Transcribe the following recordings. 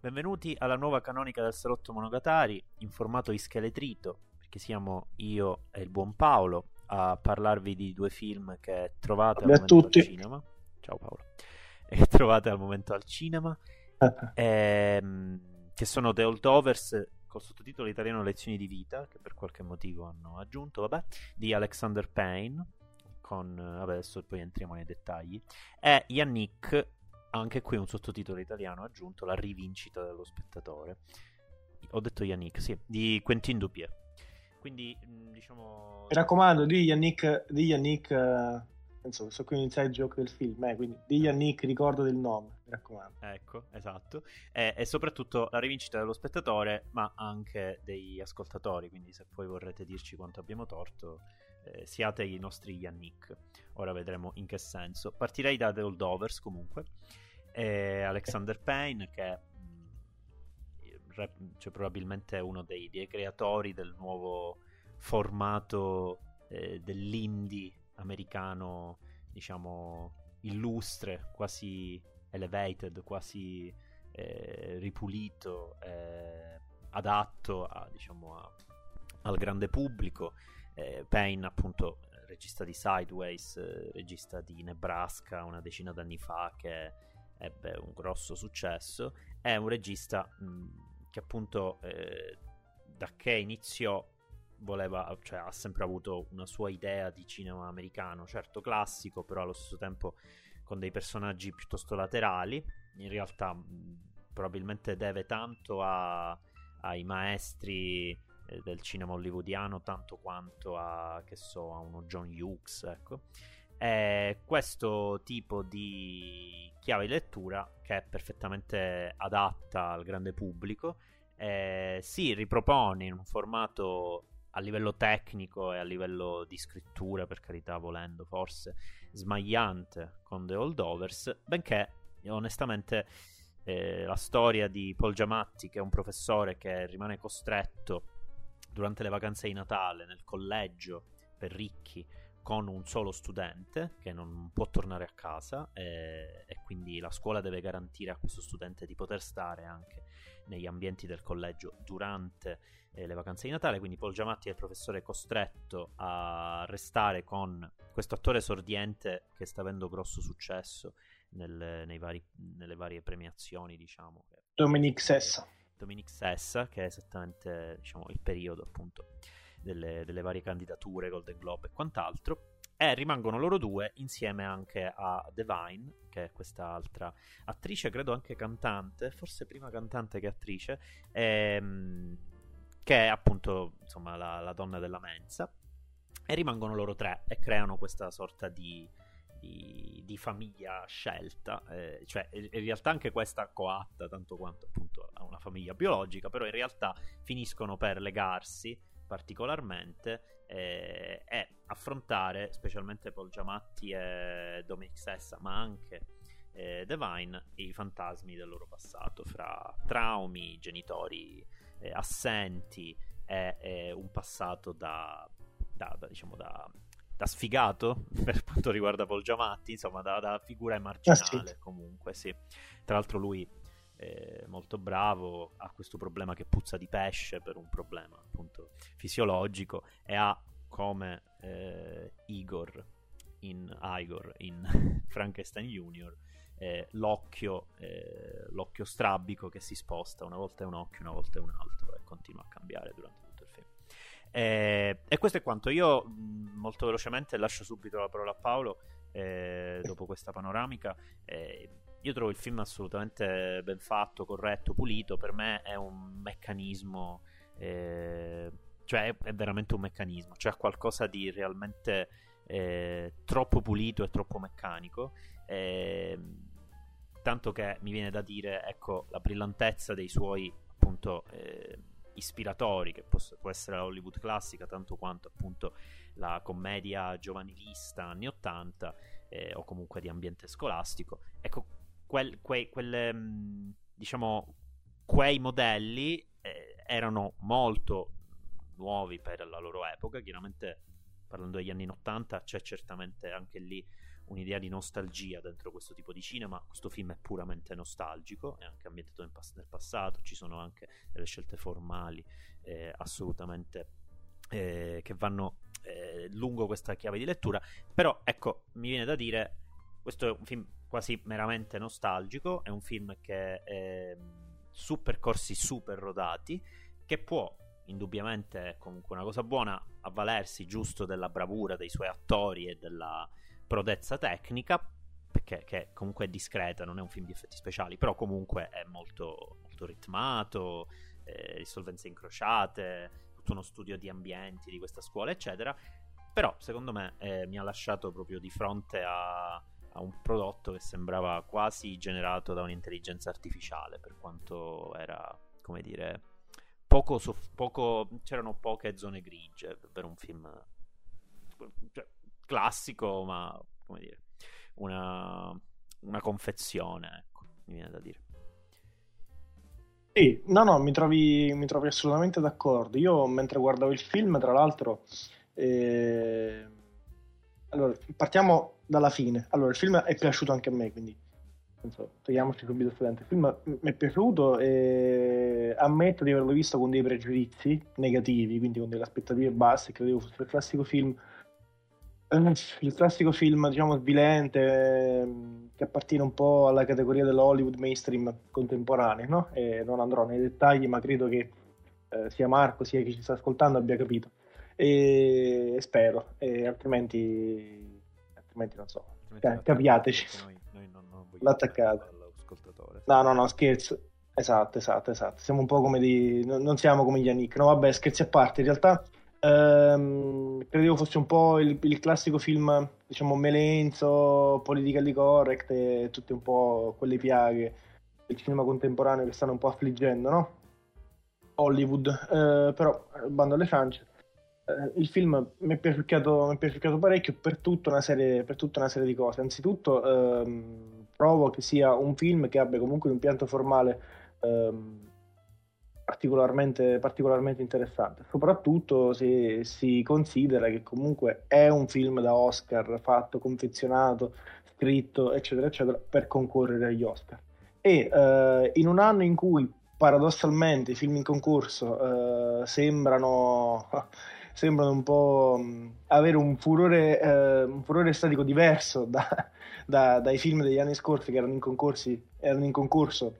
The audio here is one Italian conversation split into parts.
Benvenuti alla nuova canonica del Salotto Monogatari in formato ischeletrito, perché siamo io e il buon Paolo a parlarvi di due film che trovate al momento tutti. al cinema. Ciao Paolo. Che trovate al momento al cinema. ehm, che sono The Holdovers col sottotitolo italiano Lezioni di vita, che per qualche motivo hanno aggiunto, vabbè, di Alexander Payne, con, eh, adesso poi entriamo nei dettagli, e Yannick, anche qui un sottotitolo italiano aggiunto, La rivincita dello spettatore. Ho detto Yannick, sì, di Quentin Dupieux. Quindi, mh, diciamo... Mi raccomando, di Yannick, di Yannick eh, penso, so qui un inside joke del film, eh, quindi di Yannick ricordo del nome, mi raccomando. Ecco, esatto. E, e soprattutto la rivincita dello spettatore, ma anche degli ascoltatori. Quindi, se poi vorrete dirci quanto abbiamo torto, eh, siate i nostri Yannick. Ora vedremo in che senso. Partirei da The Holdovers, comunque. E Alexander Payne, che mh, re- cioè, probabilmente uno dei, dei creatori del nuovo formato eh, dell'indie americano, diciamo, illustre, quasi elevated, quasi eh, ripulito, eh, adatto a, diciamo, a- al grande pubblico. Eh, Payne, appunto, regista di Sideways, regista di Nebraska una decina d'anni fa che ebbe un grosso successo, è un regista mh, che appunto eh, da che iniziò voleva, cioè ha sempre avuto una sua idea di cinema americano, certo classico, però allo stesso tempo con dei personaggi piuttosto laterali. In realtà mh, probabilmente deve tanto a- ai maestri eh, del cinema hollywoodiano, tanto quanto a, che so, a uno John Hughes, ecco. È questo tipo di chiave di lettura che è perfettamente adatta al grande pubblico. eh, si ripropone in un formato a livello tecnico e a livello di scrittura, per carità, volendo forse smagliante con The Holdovers, benché onestamente eh, la storia di Paul Giamatti, che è un professore che rimane costretto durante le vacanze di Natale nel collegio per ricchi con un solo studente che non può tornare a casa eh, e quindi la scuola deve garantire a questo studente di poter stare anche negli ambienti del collegio durante eh, le vacanze di Natale, quindi Paul Giamatti è il professore costretto a restare con questo attore sordiente che sta avendo grosso successo nel- vari- nelle varie premiazioni, diciamo. Dominic Sessa. Dominic Sessa, che è esattamente diciamo, il periodo appunto delle, delle varie candidature, Golden Globe e quant'altro. E rimangono loro due insieme anche a Devine, che è quest'altra attrice, credo anche cantante, forse prima cantante che attrice, ehm, che è appunto insomma la, la donna della mensa. E rimangono loro tre e creano questa sorta di, di, di famiglia scelta, eh, cioè in in realtà anche questa coatta tanto quanto appunto a una famiglia biologica, però in realtà finiscono per legarsi particolarmente eh, e affrontare, specialmente Paul Giamatti e Dominic Sessa, ma anche eh, Devine, i fantasmi del loro passato, fra traumi, genitori eh, assenti e, e un passato da, da- da, diciamo da da sfigato per quanto riguarda Paul Giamatti, insomma, da, figura emarginale Ah, comunque, sì. Tra l'altro lui è molto bravo, ha questo problema che puzza di pesce per un problema appunto fisiologico e ha come eh, Igor in Igor in Frankenstein Junior eh, l'occhio, eh, l'occhio strabico che si sposta, una volta è un occhio, una volta è un altro e continua a cambiare durante tutto il film. Eh, e questo è quanto. Io molto velocemente lascio subito la parola a Paolo eh, dopo questa panoramica. Eh, io trovo il film assolutamente ben fatto, corretto, pulito. Per me è un meccanismo, eh, cioè è, veramente un meccanismo, cioè qualcosa di realmente eh, troppo pulito e troppo meccanico. Eh, tanto che mi viene da dire, ecco, la brillantezza dei suoi appunto eh, ispiratori, che può, può essere la Hollywood classica, tanto quanto appunto la commedia giovanilista anni 80 eh, o comunque di ambiente scolastico. Ecco, quel- quei, quelle, mh, diciamo, quei modelli eh, erano molto nuovi per la loro epoca. Chiaramente, parlando degli anni 80, c'è certamente anche lì un'idea di nostalgia dentro questo tipo di cinema. Questo film è puramente nostalgico, è anche ambientato pass- nel passato, ci sono anche delle scelte formali eh, assolutamente eh, che vanno eh, lungo questa chiave di lettura. Però, ecco, mi viene da dire, questo è un film quasi meramente nostalgico, è un film che è su percorsi super rodati, che può indubbiamente comunque una cosa buona avvalersi giusto della bravura dei suoi attori e della prodezza tecnica perché che comunque è discreta, non è un film di effetti speciali, però comunque è molto, molto ritmato, eh, risolvenze incrociate, tutto uno studio di ambienti di questa scuola, eccetera. Però secondo me eh, mi ha lasciato proprio di fronte a, a, un prodotto che sembrava quasi generato da un'intelligenza artificiale, per quanto era, come dire, poco, soff- poco c'erano poche zone grigie per un film cioè, classico, ma come dire, una, una confezione, ecco, mi viene da dire. Sì, no, no, mi trovi, mi trovi assolutamente d'accordo. Io mentre guardavo il film, tra l'altro, eh... allora, partiamo dalla fine. Allora, il film è piaciuto anche a me, quindi togliamoci subito. Il film mi è piaciuto e ammetto di averlo visto con dei pregiudizi negativi, quindi con delle aspettative basse, credevo fosse il classico film eh, il classico film, diciamo, svilente, ehm, che appartiene un po' alla categoria dell'Hollywood mainstream contemporanea, no? E non andrò nei dettagli, ma credo che eh, sia Marco sia chi ci sta ascoltando abbia capito. E, spero, e altrimenti, altrimenti non so, altrimenti capiateci. Noi, noi non, non L'attaccato. No, no, no, scherzo. Esatto, esatto, esatto. Siamo un po' come di... non siamo come gli Yannick. No, vabbè, scherzi a parte. In realtà Ehm, credevo fosse un po' il, il, classico film, diciamo, melenzo, politically correct e tutte un po' quelle piaghe del cinema contemporaneo che stanno un po' affliggendo, no? Hollywood, eh, però, bando alle ciance, eh, il film mi è, piaciucchiato, parecchio per tutta, una serie, tutta una serie di cose. Anzitutto, ehm, trovo che sia un film che abbia comunque un impianto formale ehm, particolarmente, particolarmente interessante, soprattutto se si considera che comunque è un film da Oscar fatto, confezionato, scritto, eccetera, eccetera, per concorrere agli Oscar. E eh, in un anno in cui paradossalmente i film in concorso eh, sembrano, sembrano un po' avere un furore, eh, un furore estetico diverso da, da, dai film degli anni scorsi che erano in, concorsi, erano in concorso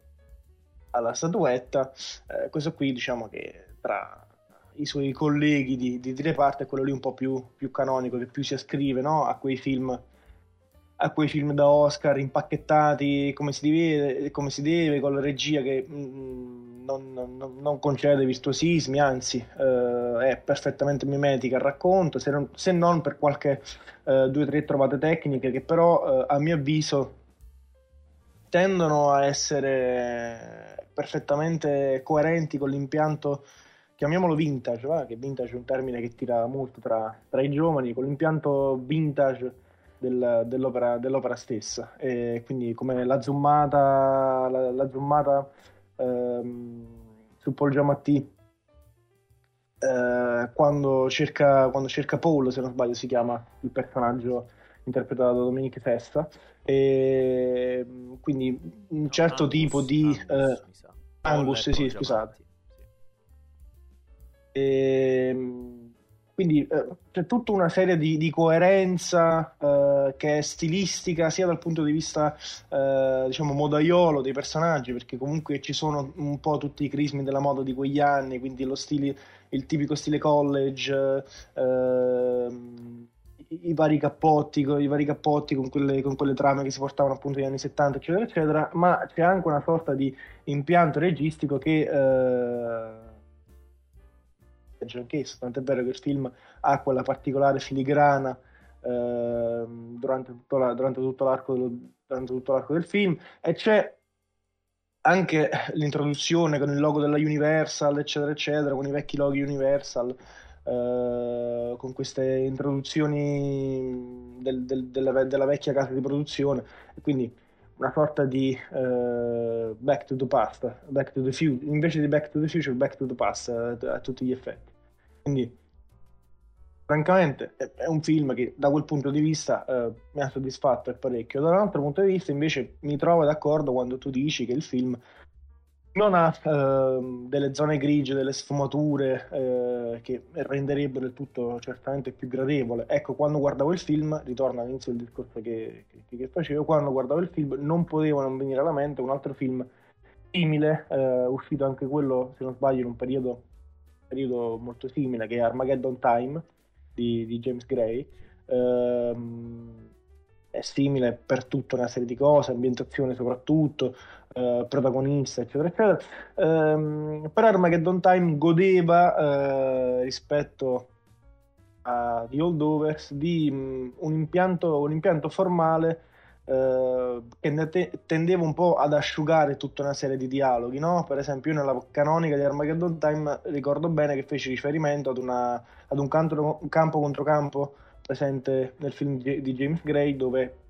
alla statuetta. Eh, questo qui diciamo che tra i suoi colleghi di, di, di reparto è quello lì un po' più, più canonico, che più si ascrive no? a quei film a quei film da Oscar impacchettati come si deve, come si deve con la regia che mm, non, non, non, concede virtuosismi, anzi eh, è perfettamente mimetica al racconto, se non, se non per qualche eh, due o tre trovate tecniche che però eh, a mio avviso tendono a essere perfettamente coerenti con l'impianto, chiamiamolo vintage, va? che vintage è un termine che tira molto tra, tra i giovani, con l'impianto vintage del, dell'opera, dell'opera, stessa. E quindi come la zoomata, la, la zoomata ehm, su Paul Giamatti eh, quando, cerca, quando cerca Paul, se non sbaglio si chiama il personaggio interpretato da Dominique Festa, e quindi un certo Angus, tipo di... Angus, eh, Angus sì, scusate. E, ehm, quindi eh, c'è tutta una serie di, di coerenza eh, che è stilistica sia dal punto di vista eh, diciamo modaiolo dei personaggi perché comunque ci sono un po' tutti i crismi della moda di quegli anni quindi lo stile, il tipico stile college ehm, i vari cappotti, i vari cappotti con quelle, con quelle trame che si portavano appunto negli anni 70, eccetera, eccetera, ma c'è anche una sorta di impianto registico che eh, anch'esso, tant'è vero che il film ha quella particolare filigrana eh, durante, tutto la, durante, tutto dello, durante, tutto l'arco del film e c'è anche l'introduzione con il logo della Universal, eccetera, eccetera, con i vecchi loghi Universal eh, con queste introduzioni del, del, della, della, vecchia casa di produzione, quindi una sorta di uh, back to the past, back to the future, invece di back to the future, back to the past uh, a tutti gli effetti. Quindi, francamente, è un film che da quel punto di vista eh, mi ha soddisfatto parecchio. Da un altro punto di vista, invece, mi trovo d'accordo quando tu dici che il film non ha eh, delle zone grigie, delle sfumature eh, che renderebbero il tutto certamente più gradevole. Ecco, quando guardavo il film, ritorno all'inizio del discorso che, che, che facevo, quando guardavo il film non poteva non venire alla mente un altro film simile, eh, uscito anche quello, se non sbaglio, in un periodo, periodo molto simile, che è Armageddon Time di, di James Gray. Ehm, è simile per tutta una serie di cose, ambientazione soprattutto, eh, protagonista, eccetera, eccetera. Ehm, però Armageddon Time godeva eh, rispetto a The Holdovers di mh, mm, un, impianto, un impianto formale eh, che tendeva un po' ad asciugare tutta una serie di dialoghi, no? Per esempio, io nella canonica di Armageddon Time ricordo bene che feci riferimento ad, una, ad un, canto, campo contro campo presente nel film di James Gray dove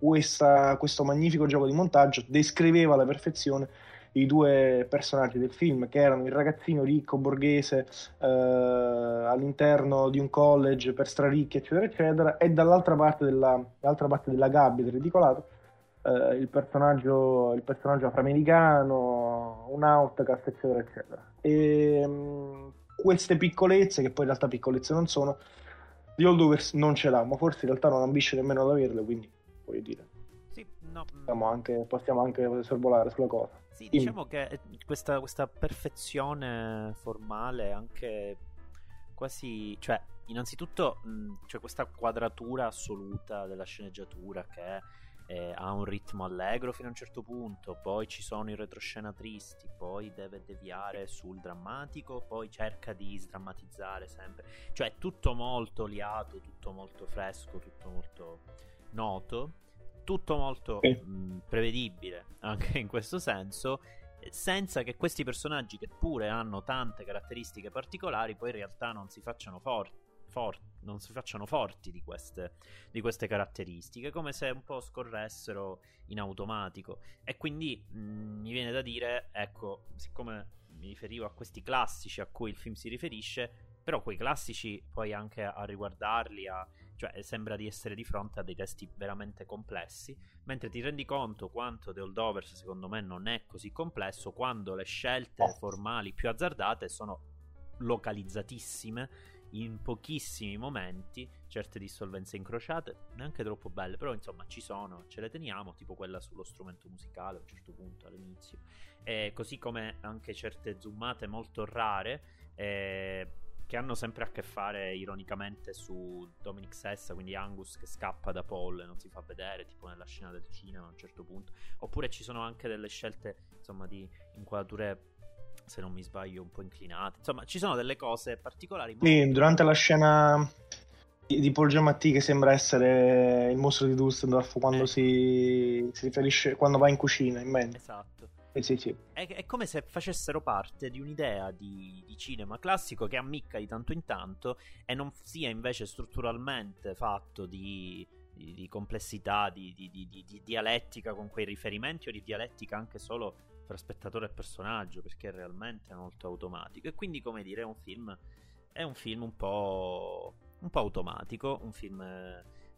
questa, questo magnifico gioco di montaggio descriveva alla perfezione i due personaggi del film, che erano il ragazzino ricco borghese eh, all'interno di un college per straricchi, eccetera, eccetera, e dall'altra parte della, parte della gabbia del ridicolato eh, il, personaggio, il personaggio afroamericano, un outcast, eccetera, eccetera. E mh, mm, queste piccolezze, che poi in realtà piccolezze non sono, The Holdovers non ce l'ha, ma forse in realtà non ambisce nemmeno ad averle, quindi voglio dire. Sì, no. Possiamo anche, possiamo anche sorvolare sulla cosa. Sì, diciamo che questa, questa perfezione formale anche quasi... Cioè, innanzitutto mh, c'è questa quadratura assoluta della sceneggiatura che eh, ha un ritmo allegro fino a un certo punto, poi ci sono i retroscena tristi, poi deve deviare sul drammatico, poi cerca di sdrammatizzare sempre. Cioè, tutto molto liato, tutto molto fresco, tutto molto noto, tutto molto mh, prevedibile anche in questo senso, senza che questi personaggi, che pure hanno tante caratteristiche particolari, poi in realtà non si facciano forti. For- non si facciano forti di queste, di queste, caratteristiche, come se un po' scorressero in automatico. E quindi mh, mi viene da dire, ecco, siccome mi riferivo a questi classici a cui il film si riferisce, però quei classici poi anche a riguardarli, a cioè sembra di essere di fronte a dei testi veramente complessi, mentre ti rendi conto quanto The Holdovers secondo me non è così complesso quando le scelte oh. formali più azzardate sono localizzatissime in pochissimi momenti, certe dissolvenze incrociate, neanche troppo belle, però insomma ci sono, ce le teniamo, tipo quella sullo strumento musicale a un certo punto all'inizio, e così come anche certe zoomate molto rare. Eh, che hanno sempre a che fare ironicamente su Dominic Sessa, quindi Angus che scappa da Paul e non si fa vedere, tipo nella scena del cinema a un certo punto. Oppure ci sono anche delle scelte, insomma, di inquadrature se non mi sbaglio, un po' inclinate. Insomma, ci sono delle cose particolari. Sì, durante la scena di Paul Giamatti che sembra essere il mostro di Dusseldorf quando eh. si, si, riferisce quando va in cucina in mente. Esatto. Eh sì, sì. È, è, come se facessero parte di un'idea di, di, cinema classico che ammicca di tanto in tanto e non sia invece strutturalmente fatto di, di, di complessità, di, di, dialettica con quei riferimenti o di dialettica anche solo tra spettatore e personaggio, perché è realmente molto automatico. E quindi, come dire, è un film, è un, film un, po', un po' automatico, un film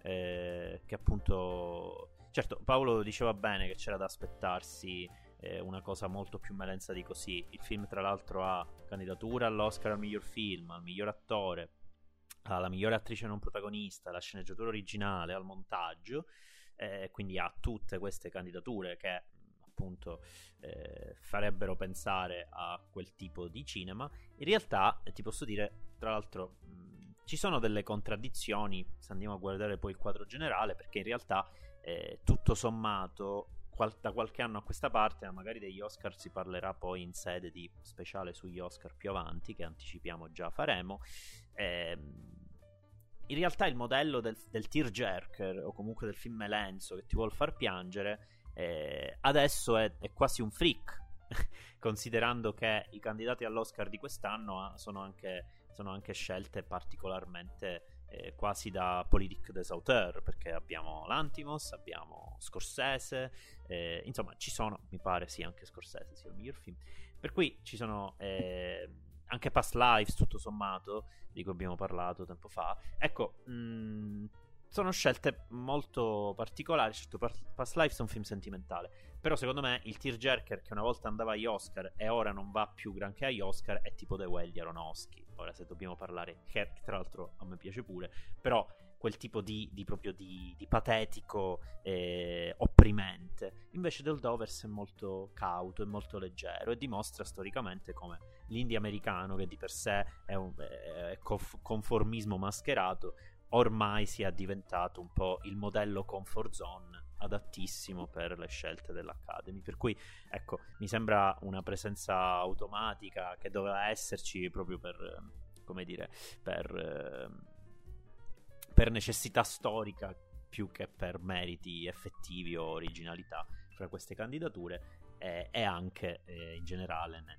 eh, che appunto... Certo, Paolo diceva bene che c'era da aspettarsi eh, una cosa molto più melenza di così. Il film, tra l'altro, ha candidatura all'Oscar al miglior film, al miglior attore, alla migliore attrice non protagonista, alla sceneggiatura originale, al montaggio. Eh, quindi ha tutte queste candidature che appunto eh, farebbero pensare a quel tipo di cinema. In realtà, eh, ti posso dire, tra l'altro, ci sono delle contraddizioni se andiamo a guardare poi il quadro generale, perché in realtà eh, tutto sommato qual- da qualche anno a questa parte, ma magari degli Oscar si parlerà poi in sede di speciale sugli Oscar più avanti, che anticipiamo già faremo. Ehm, in realtà il modello del, del tearjerker o comunque del film melenzo che ti vuol far piangere eh, adesso è, è, quasi un freak considerando che i candidati all'Oscar di quest'anno sono anche, sono anche scelte particolarmente eh, quasi da politique des auteurs, perché abbiamo Lantimos, abbiamo Scorsese, eh, insomma ci sono, mi pare, sì, anche Scorsese sia il miglior film. Per cui ci sono eh, anche Past Lives, tutto sommato, di cui abbiamo parlato tempo fa. Ecco, mh, mm, sono scelte molto particolari. Certo, Past Lives è un film sentimentale. Però secondo me il tearjerker che una volta andava agli Oscar e ora non va più granché agli Oscar è tipo The Well di Aronofsky. Ora se dobbiamo parlare, che tra l'altro a me piace pure, però quel tipo di, di proprio di, di patetico eh, opprimente. Invece Del Dovers è molto cauto e molto leggero e dimostra storicamente come l'indie americano, che di per sé è un è conformismo mascherato, ormai sia diventato un po' il modello comfort zone adattissimo per le scelte dell'Academy. Per cui, ecco, mi sembra una presenza automatica che doveva esserci proprio per, come dire, per, per necessità storica più che per meriti effettivi o originalità fra queste candidature e, e anche eh, in generale nel,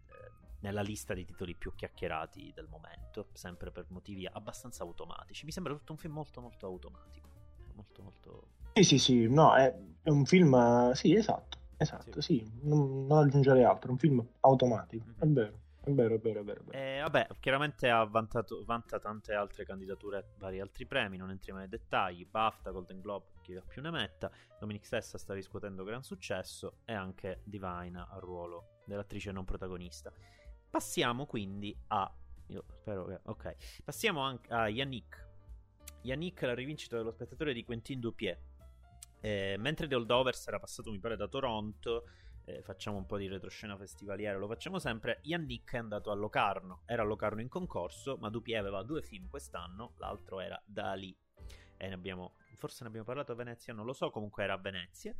nella lista dei titoli più chiacchierati del momento, sempre per motivi abbastanza automatici. Mi sembra tutto un film molto molto automatico, molto molto... Sì, sì, sì, no, è, è un film, sì, esatto, esatto, sì, sì. Non, non, aggiungere altro, è un film automatico, mm-hmm. è vero. È vero, è vero, è vero. È vero. Eh, vabbè, chiaramente ha vantato, vanta tante altre candidature, vari altri premi, non entriamo nei dettagli. BAFTA, Golden Globe, chi più ne metta. Dominic stessa sta riscuotendo gran successo e anche Divine al ruolo dell'attrice non protagonista. Passiamo quindi a. Io spero che. Ok. Passiamo anche a Yannick. Yannick, la rivincita dello spettatore di Quentin Dupier. Eh, mentre The Holdovers era passato, mi pare, da Toronto. Eh, facciamo un po' di retroscena festivaliere, lo facciamo sempre. Yannick è andato a Locarno. Era a Locarno in concorso, ma Dupier aveva due film quest'anno. L'altro era Dali. E ne abbiamo. Forse ne abbiamo parlato a Venezia, non lo so. Comunque era a Venezia.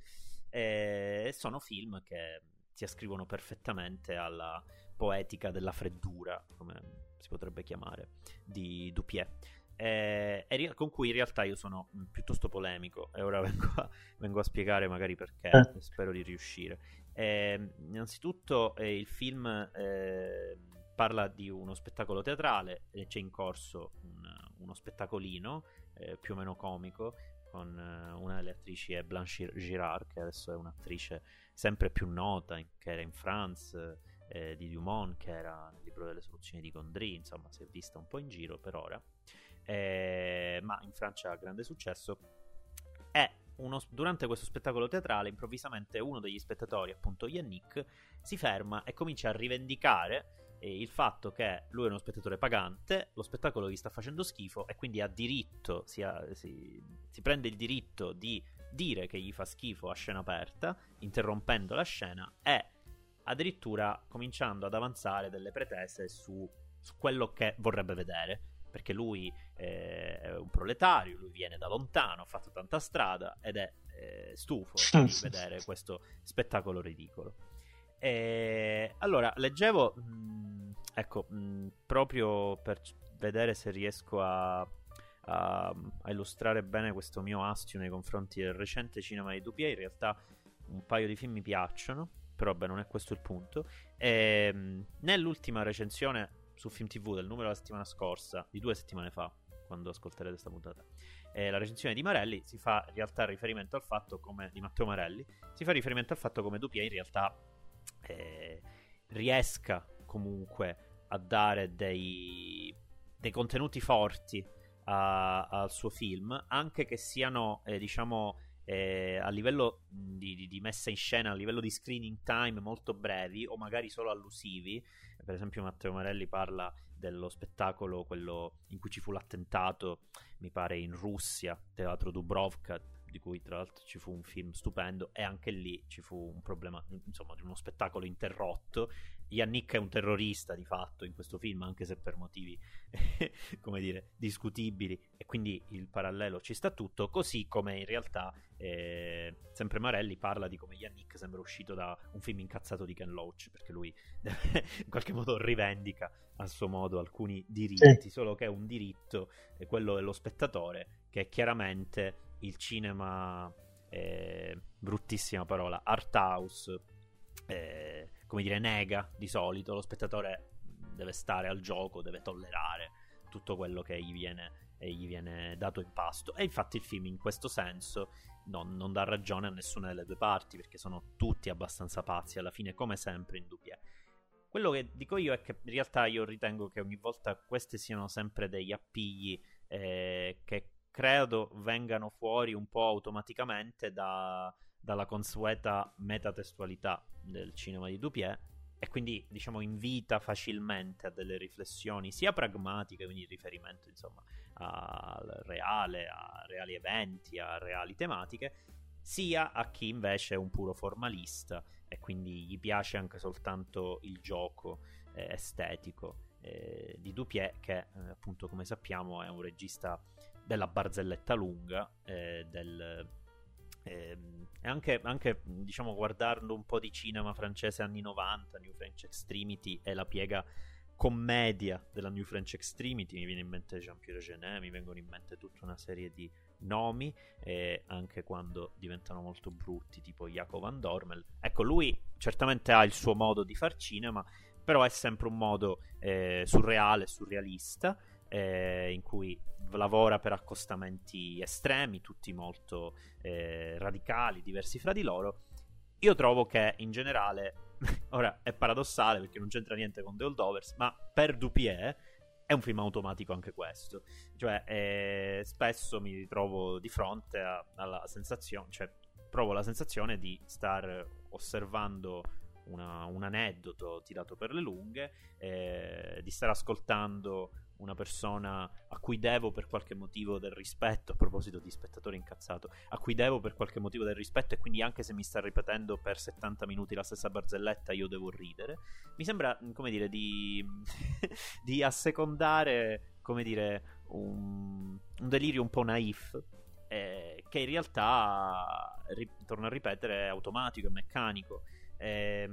E sono film che si ascrivono perfettamente alla poetica della freddura, come si potrebbe chiamare, di Dupier. Eh, con cui in realtà io sono piuttosto polemico e ora vengo a, vengo a spiegare magari perché eh. spero di riuscire. Eh, innanzitutto eh, il film eh, parla di uno spettacolo teatrale c'è in corso un, uno spettacolino eh, più o meno comico con una delle attrici è Blanche Girard che adesso è un'attrice sempre più nota che era in France eh, di Dumont, che era nel libro delle soluzioni di Gondry, insomma si è vista un po' in giro per ora, eh, ma in Francia ha grande successo. E uno, durante questo spettacolo teatrale, improvvisamente uno degli spettatori, appunto Yannick, si ferma e comincia a rivendicare eh, il fatto che lui è uno spettatore pagante, lo spettacolo gli sta facendo schifo e quindi ha diritto, si, ha, si, si prende il diritto di dire che gli fa schifo a scena aperta, interrompendo la scena e addirittura cominciando ad avanzare delle pretese su, su quello che vorrebbe vedere. Perché lui eh, è un proletario, lui viene da lontano, ha fatto tanta strada ed è eh, stufo di vedere questo spettacolo ridicolo. E allora leggevo, mh, mm, ecco, mh, mm, proprio per vedere se riesco a, a, a, illustrare bene questo mio astio nei confronti del recente cinema di Dupier. In realtà un paio di film mi piacciono però vabbè, non è questo il punto. E, ehm, nell'ultima recensione su Film TV del numero della settimana scorsa, di due settimane fa, quando ascolterete questa puntata, eh, la recensione di Marelli si fa in realtà riferimento al fatto come di Matteo Marelli si fa riferimento al fatto come Dupia in realtà eh, riesca comunque a dare dei, dei contenuti forti a, al suo film anche che siano eh, diciamo eh, a livello di, di, di, messa in scena, a livello di screening time molto brevi o magari solo allusivi. Per esempio, Matteo Marelli parla dello spettacolo, quello in cui ci fu l'attentato, mi pare in Russia, Teatro Dubrovka, di cui tra l'altro ci fu un film stupendo e anche lì ci fu un problema, insomma, di uno spettacolo interrotto. Yannick è un terrorista di fatto in questo film, anche se per motivi, come dire, discutibili e quindi il parallelo ci sta tutto, così come in realtà eh, sempre Marelli parla di come Yannick sembra uscito da un film incazzato di Ken Loach, perché lui in qualche modo rivendica a suo modo alcuni diritti, sì. solo che è un diritto, è quello dello spettatore, che è chiaramente il cinema, eh, bruttissima parola, art house, eh, come dire, nega di solito, lo spettatore deve stare al gioco, deve tollerare tutto quello che gli viene, gli viene dato in pasto. E infatti il film in questo senso non, non, dà ragione a nessuna delle due parti, perché sono tutti abbastanza pazzi, alla fine come sempre in dubbia. quello che dico io è che in realtà io ritengo che ogni volta questi siano sempre degli appigli eh, che credo vengano fuori un po' automaticamente da, dalla consueta metatestualità del cinema di Dupier e quindi diciamo invita facilmente a delle riflessioni sia pragmatiche, quindi riferimento insomma al reale, a reali eventi, a reali tematiche, sia a chi invece è un puro formalista e quindi gli piace anche soltanto il gioco eh, estetico eh, di Dupier che eh, appunto come sappiamo è un regista della barzelletta lunga eh, del, e anche, anche, diciamo guardando un po' di cinema francese anni 90 New French Extremity e la piega commedia della New French Extremity mi viene in mente Jean-Pierre Genet mi vengono in mente tutta una serie di nomi, eh, anche quando diventano molto brutti, tipo Jacob Van Dormel. Ecco, lui certamente ha il suo modo di far cinema, però è sempre un modo eh, surreale, surrealista, eh, in cui lavora per accostamenti estremi, tutti molto eh, radicali, diversi fra di loro. Io trovo che in generale, ora è paradossale perché non c'entra niente con The Holdovers, ma per Dupier è un film automatico anche questo. Cioè, eh, spesso mi ritrovo di fronte a, alla sensazione, cioè, provo la sensazione di star osservando una, un aneddoto tirato per le lunghe, eh, di stare ascoltando una persona a cui devo per qualche motivo del rispetto, a proposito di spettatore incazzato, a cui devo per qualche motivo del rispetto e quindi anche se mi sta ripetendo per 70 minuti la stessa barzelletta io devo ridere, mi sembra, come dire, di, di assecondare, come dire, un, un delirio un po' naif eh, che in realtà, ri- torno a ripetere, è automatico, è meccanico. Eh,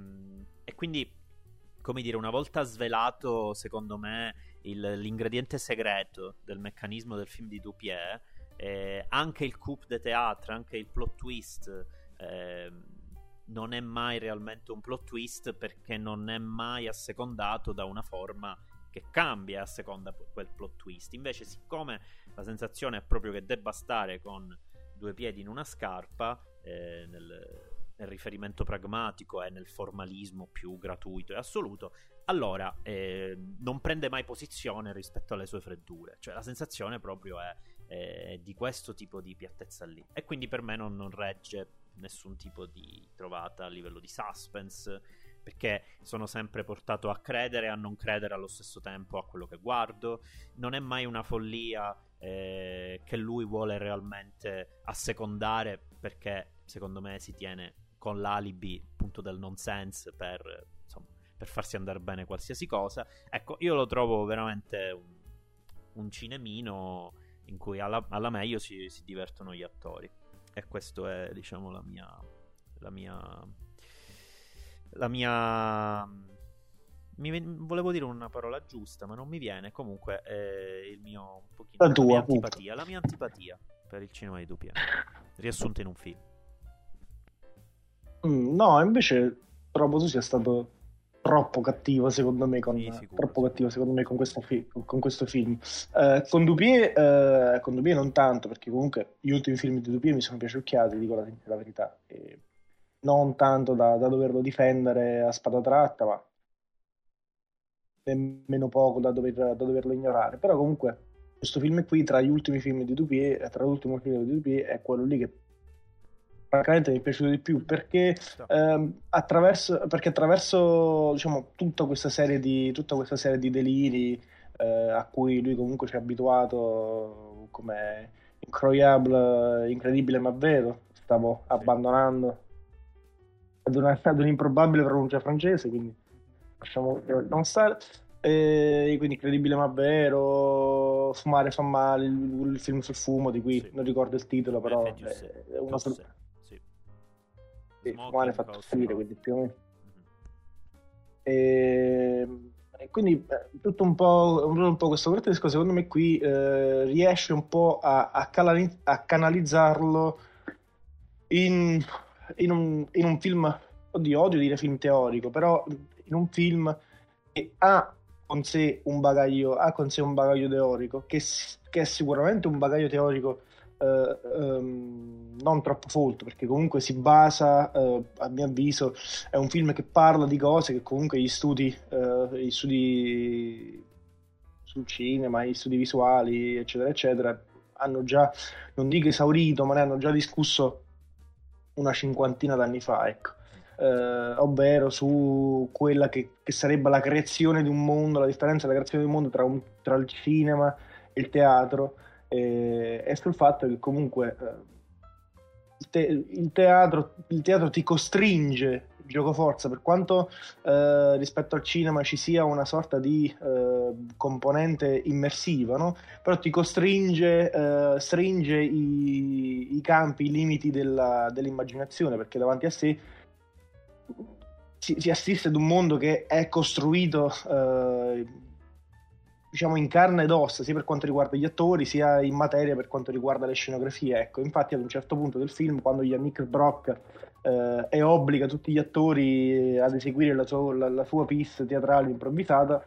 e quindi, come dire, una volta svelato, secondo me, il, l'ingrediente segreto del meccanismo del film di Dupier, eh, anche il coup de théâtre, anche il plot twist, eh, non è mai realmente un plot twist perché non è mai assecondato da una forma che cambia a seconda quel plot twist. Invece, siccome la sensazione è proprio che debba stare con due piedi in una scarpa, eh, nel, nel riferimento pragmatico e nel formalismo più gratuito e assoluto, allora eh, non prende mai posizione rispetto alle sue freddure. Cioè la sensazione proprio è eh, di questo tipo di piattezza lì. E quindi per me non, non regge nessun tipo di trovata a livello di suspense perché sono sempre portato a credere e a non credere allo stesso tempo a quello che guardo. Non è mai una follia eh, che lui vuole realmente assecondare perché secondo me si tiene con l'alibi appunto del nonsense per, per farsi andare bene qualsiasi cosa. Ecco, io lo trovo veramente un, un cinemino in cui alla, alla meglio si, si, divertono gli attori. E questo è, diciamo, la mia... La mia... La mia mi, volevo dire una parola giusta, ma non mi viene. Comunque, è il mio un pochino, la, tua, la mia antipatia, la mia antipatia per il cinema di Dupia, riassunta in un film. Mm, no, invece trovo tu sia stato troppo cattivo secondo me con, sì, troppo cattivo secondo me con questo, fi- con questo film. Eh, con Dupier eh, con Dupier non tanto perché comunque gli ultimi film di Dupier mi sono piaciucchiati dico la, la verità e non tanto da, da, doverlo difendere a spada tratta ma nemmeno poco da, dover, da doverlo ignorare. Però comunque questo film qui tra gli ultimi film di Dupier tra l'ultimo film di Dupier è quello lì che francamente mi è piaciuto di più perché, ehm, attraverso, perché attraverso diciamo, tutta, questa serie di, tutta questa serie di deliri eh, a cui lui comunque ci ha abituato come incroyable, incredibile ma vero, stavo sì. abbandonando ad, una, ad un'improbabile pronuncia francese, quindi lasciamo non stare. E quindi incredibile ma vero, fumare fa male, il, il film sul fumo di cui sì. non ricordo il titolo, però è, è una, sì, Mane fatto finire, quindi più o meno. Mm-hmm. E, quindi tutto un po', un po questo grottesco secondo me qui eh, riesce un po' a, a, canali- a canalizzarlo in, in, un, in, un, film, oddio odio dire film teorico, però in un film che ha con sé un bagaglio, ha con sé un bagaglio teorico, che, che è sicuramente un bagaglio teorico eh, ehm, non troppo folto, perché comunque si basa, eh, a mio avviso, è un film che parla di cose che comunque gli studi, eh, gli studi sul cinema, gli studi visuali, eccetera, eccetera, hanno già, non dico esaurito, ma ne hanno già discusso una cinquantina d'anni fa, ecco. Eh, ovvero su quella che, che, sarebbe la creazione di un mondo, la differenza della creazione di un mondo tra, un, tra il cinema e il teatro, e, e sul fatto che comunque eh, il, te, il, teatro, il, teatro, ti costringe gioco forza per quanto eh, rispetto al cinema ci sia una sorta di eh, componente immersiva no? però ti costringe eh, stringe i, i, campi i limiti della, dell'immaginazione perché davanti a sé si, si, assiste ad un mondo che è costruito eh, diciamo in carne ed ossa, sia per quanto riguarda gli attori, sia in materia per quanto riguarda le scenografie. Ecco, infatti ad un certo punto del film, quando Yannick Brock eh, e obbliga tutti gli attori ad eseguire la, sua, la, la sua piece teatrale improvvisata,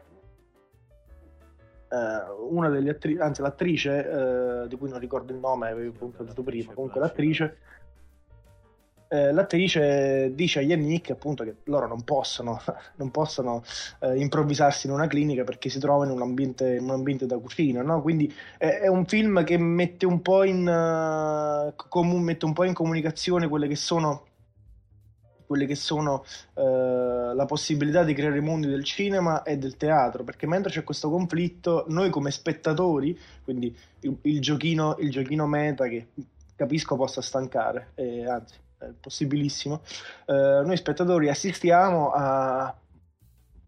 eh, una delle attrici, anzi l'attrice, eh, di cui non ricordo il nome, avevo puntato prima, comunque l'attrice eh, l'attrice dice agli Yannick appunto che loro non possono, non possono eh, improvvisarsi in una clinica perché si trovano in un ambiente, in un ambiente da cucina, no? quindi è, è, un film che mette un, po in, uh, com- mette un po' in comunicazione quelle che sono quelle che sono uh, la possibilità di creare i mondi del cinema e del teatro, perché mentre c'è questo conflitto, noi come spettatori, quindi il, il, giochino, il giochino meta che capisco possa stancare, eh, anzi possibilissimo, eh, noi spettatori assistiamo, a,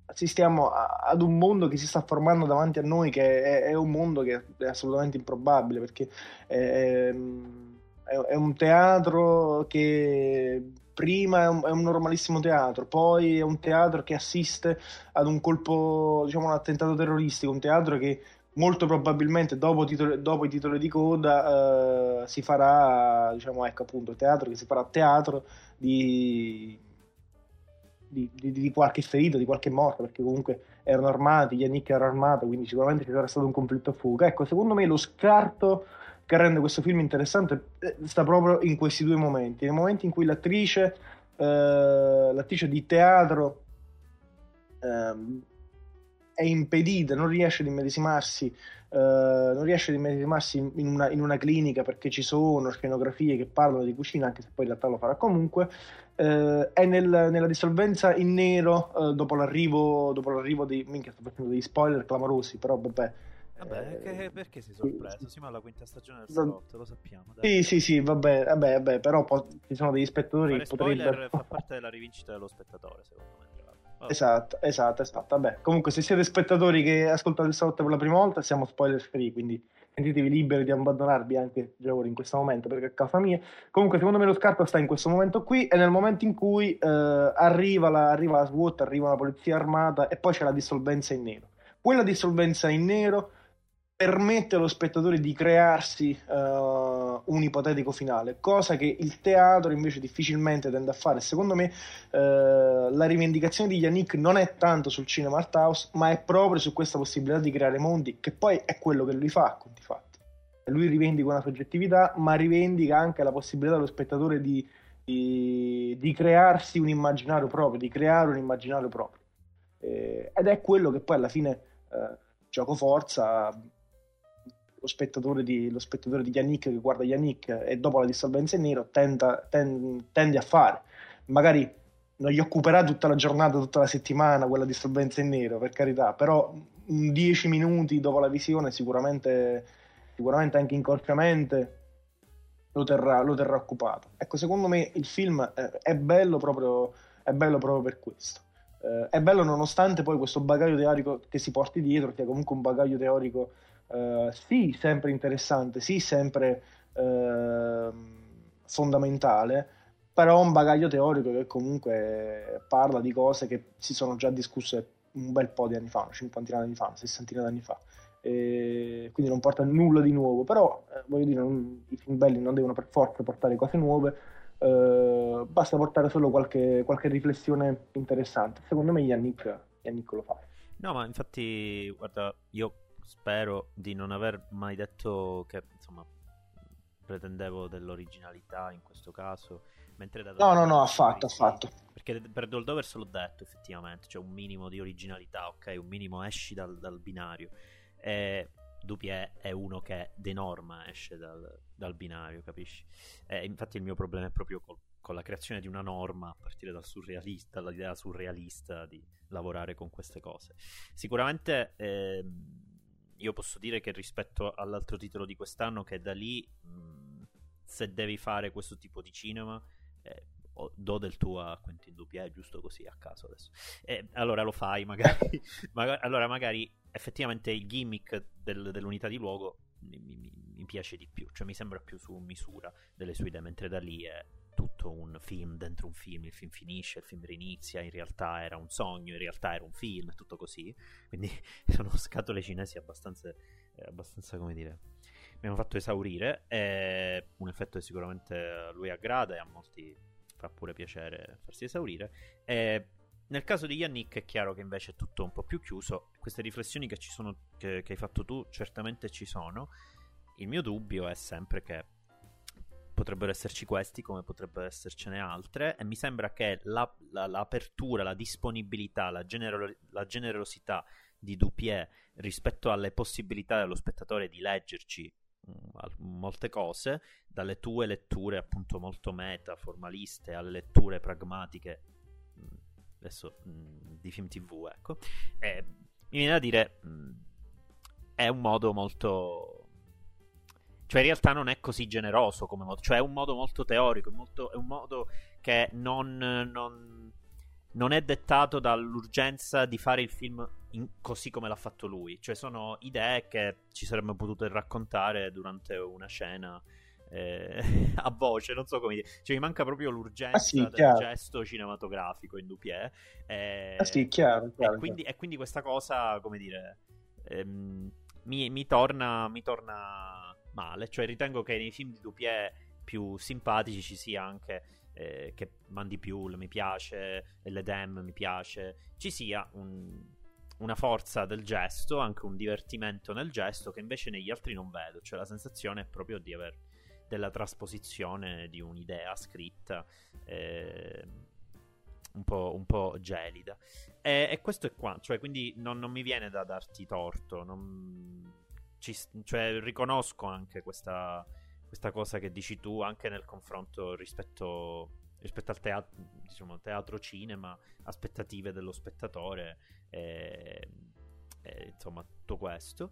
assistiamo a, ad un mondo che si sta formando davanti a noi, che è, è un mondo che è assolutamente improbabile, perché è, è, è un teatro che prima un, è un, normalissimo teatro, poi è un teatro che assiste ad un colpo, diciamo un attentato terroristico, un teatro che molto probabilmente dopo, titolo, dopo i titoli di coda uh, si farà, diciamo, ecco appunto, teatro che si farà teatro di, di, di, di, qualche ferito, di qualche morto, perché comunque erano armati, Yannick era armato, quindi sicuramente ci sarà stato un conflitto a fuga. Ecco, secondo me lo scarto che rende questo film interessante eh, sta proprio in questi due momenti, nei momenti in cui l'attrice, uh, l'attrice di teatro uh, è impedita, non riesce ad immedesimarsi, eh, non riesce ad immedesimarsi in una, in una, clinica perché ci sono scenografie che parlano di cucina, anche se poi in realtà lo farà comunque, eh, è nel, nella dissolvenza in nero eh, dopo, l'arrivo, dopo l'arrivo di... minchia sto facendo degli spoiler clamorosi, però vabbè. Vabbè, che, perché sei sorpreso? Siamo alla quinta stagione del salotto, lo sappiamo. Dai. Sì, sì, sì, vabbè, vabbè, vabbè però po- ci sono degli spettatori che potrebbero... fa parte della rivincita dello spettatore, secondo me. Oh. Esatto, esatto, esatto. Vabbè, comunque se siete spettatori che ascoltate il salotto per la prima volta, siamo spoiler free, quindi sentitevi liberi di abbandonarvi anche già ora in questo momento perché a casa mia. Comunque secondo me lo scarto sta in questo momento qui e nel momento in cui eh, arriva, la, arriva la SWAT, arriva la polizia armata e poi c'è la dissolvenza in nero. Quella dissolvenza in nero permette allo spettatore di crearsi uh, un ipotetico finale, cosa che il teatro invece difficilmente tende a fare. Secondo me uh, la rivendicazione di Yannick non è tanto sul cinema art house, ma è proprio su questa possibilità di creare mondi, che poi è quello che lui fa conti fatti. Lui rivendica una soggettività, ma rivendica anche la possibilità dello spettatore di, di, di crearsi un immaginario proprio, di creare un immaginario proprio. Eh, ed è quello che poi alla fine eh, gioco forza lo spettatore di, lo spettatore di Yannick che guarda Yannick e dopo la dissolvenza in nero tenta, ten, tende a fare. Magari non gli occuperà tutta la giornata, tutta la settimana quella dissolvenza in nero, per carità, però 10 minuti dopo la visione sicuramente, sicuramente anche inconsciamente lo terrà, lo terrà occupato. Ecco, secondo me il film è bello proprio, è bello proprio per questo. Eh, è bello nonostante poi questo bagaglio teorico che si porti dietro, che è comunque un bagaglio teorico eh, sì, sempre interessante, sì, sempre eh, fondamentale, però un bagaglio teorico che comunque parla di cose che si sono già discusse un bel po' di anni fa, una cinquantina di anni fa, una sessantina di anni fa. E quindi non porta nulla di nuovo, però eh, voglio dire, non, i film belli non devono per forza portare cose nuove, eh, basta portare solo qualche, qualche, riflessione interessante. Secondo me Yannick, Yannick lo fa. No, ma infatti, guarda, io spero di non aver mai detto che insomma pretendevo dell'originalità in questo caso. Mentre da no, no, no, affatto, affatto. Perché per Doldovers l'ho detto effettivamente, c'è un minimo di originalità, ok? Un minimo esci dal, dal binario. E Dupier è uno che de norma esce dal, dal binario, capisci? E infatti il mio problema è proprio col, con la creazione di una norma a partire dal surrealista, dall'idea surrealista di lavorare con queste cose. Sicuramente eh, io posso dire che rispetto all'altro titolo di quest'anno, che da lì, mh, se devi fare questo tipo di cinema, eh, do del tuo a Quentin Dupier, giusto così a caso adesso. E allora lo fai, magari. magari allora magari effettivamente il gimmick del, dell'unità di luogo mi, mi, mi, piace di più, cioè mi sembra più su misura delle sue idee, mentre da lì è tutto un film dentro un film, il film finisce, il film rinizia, in realtà era un sogno, in realtà era un film, tutto così. Quindi sono scatole cinesi abbastanza, eh, abbastanza come dire, mi hanno fatto esaurire. È un effetto che sicuramente a lui aggrada e a molti fa pure piacere farsi esaurire. E nel caso di Yannick è chiaro che invece è tutto un po' più chiuso. Queste riflessioni che, sono, che, che hai fatto tu certamente ci sono. Il mio dubbio è sempre che potrebbero esserci questi come potrebbero essercene altre e mi sembra che la, la, l'apertura, la disponibilità, la, genero- la, generosità di Dupier rispetto alle possibilità dello spettatore di leggerci molte cose, dalle tue letture appunto molto meta, formaliste, alle letture pragmatiche, adesso di film tv, ecco, e mi viene da dire, è un modo molto... Cioè in realtà non è così generoso come modo, cioè è un modo molto teorico, molto, è un modo che non, non, non è dettato dall'urgenza di fare il film in, così come l'ha fatto lui. Cioè, sono idee che ci sarebbero potute raccontare durante una scena. Eh, a voce, non so come dire, cioè mi manca proprio l'urgenza ah, sì, del chiaro. gesto cinematografico in Dupier. Eh, ah, sì, chiaro, chiaro, e, quindi, e, quindi, questa cosa, come dire, ehm, mi, mi, torna, mi torna male. Cioè, ritengo che nei film di Dupier più simpatici ci sia anche eh, che Mandy Pule mi piace, l'Edem mi piace, ci sia un, una forza del gesto, anche un divertimento nel gesto che invece negli altri non vedo, cioè la sensazione è proprio di aver della trasposizione di un'idea scritta eh, un, po', un, po', gelida. E, e, questo è qua, cioè quindi non, non mi viene da darti torto, non, ci, cioè riconosco anche questa, questa cosa che dici tu anche nel confronto rispetto rispetto al teatro, diciamo, teatro cinema, aspettative dello spettatore e, e, insomma tutto questo.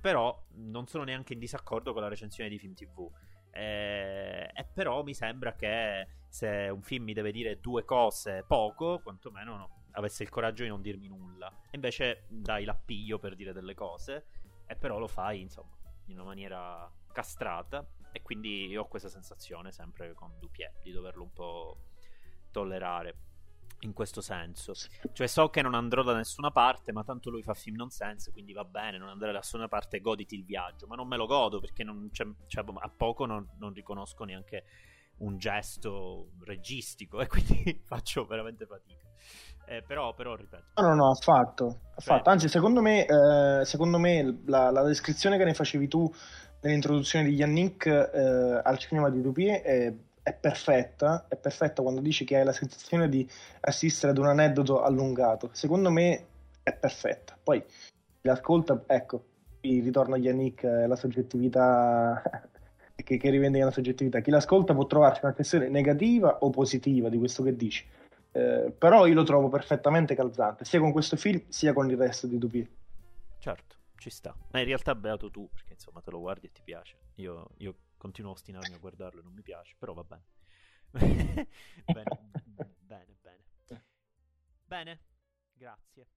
Però non sono neanche in disaccordo con la recensione di film TV. E, e però mi sembra che se un film mi deve dire due cose poco, quantomeno no, avesse il coraggio di non dirmi nulla. E invece dai l'appiglio per dire delle cose, e però lo fai, insomma, in una maniera castrata. E quindi ho questa sensazione sempre con Dupier di doverlo un po' tollerare in questo senso. Cioè, so che non andrò da nessuna parte, ma tanto lui fa film nonsense, quindi va bene, non andare da nessuna parte, goditi il viaggio. Ma non me lo godo perché non c'è, cioè, a poco non, non, riconosco neanche un gesto registico e quindi faccio veramente fatica. Eh, però, però, ripeto. No, no, no, affatto. affatto. Anzi, secondo me, eh, secondo me la, la, descrizione che ne facevi tu nell'introduzione di Yannick eh, al cinema di Dupier è, è, perfetta, è perfetta quando dici che hai la sensazione di assistere ad un aneddoto allungato. Secondo me è perfetta. Poi l'ascolta, ecco, qui ritorna Yannick e la soggettività che, che rivendica la soggettività. Chi l'ascolta può trovarci una questione negativa o positiva di questo che dici. Eh, però io lo trovo perfettamente calzante, sia con questo film sia con il resto di Dupier. Certo ci sta. Ma in realtà beato tu, perché insomma te lo guardi e ti piace. Io, io continuo a ostinarmi a guardarlo e non mi piace, però va bene. bene, bene, bene. Bene, grazie.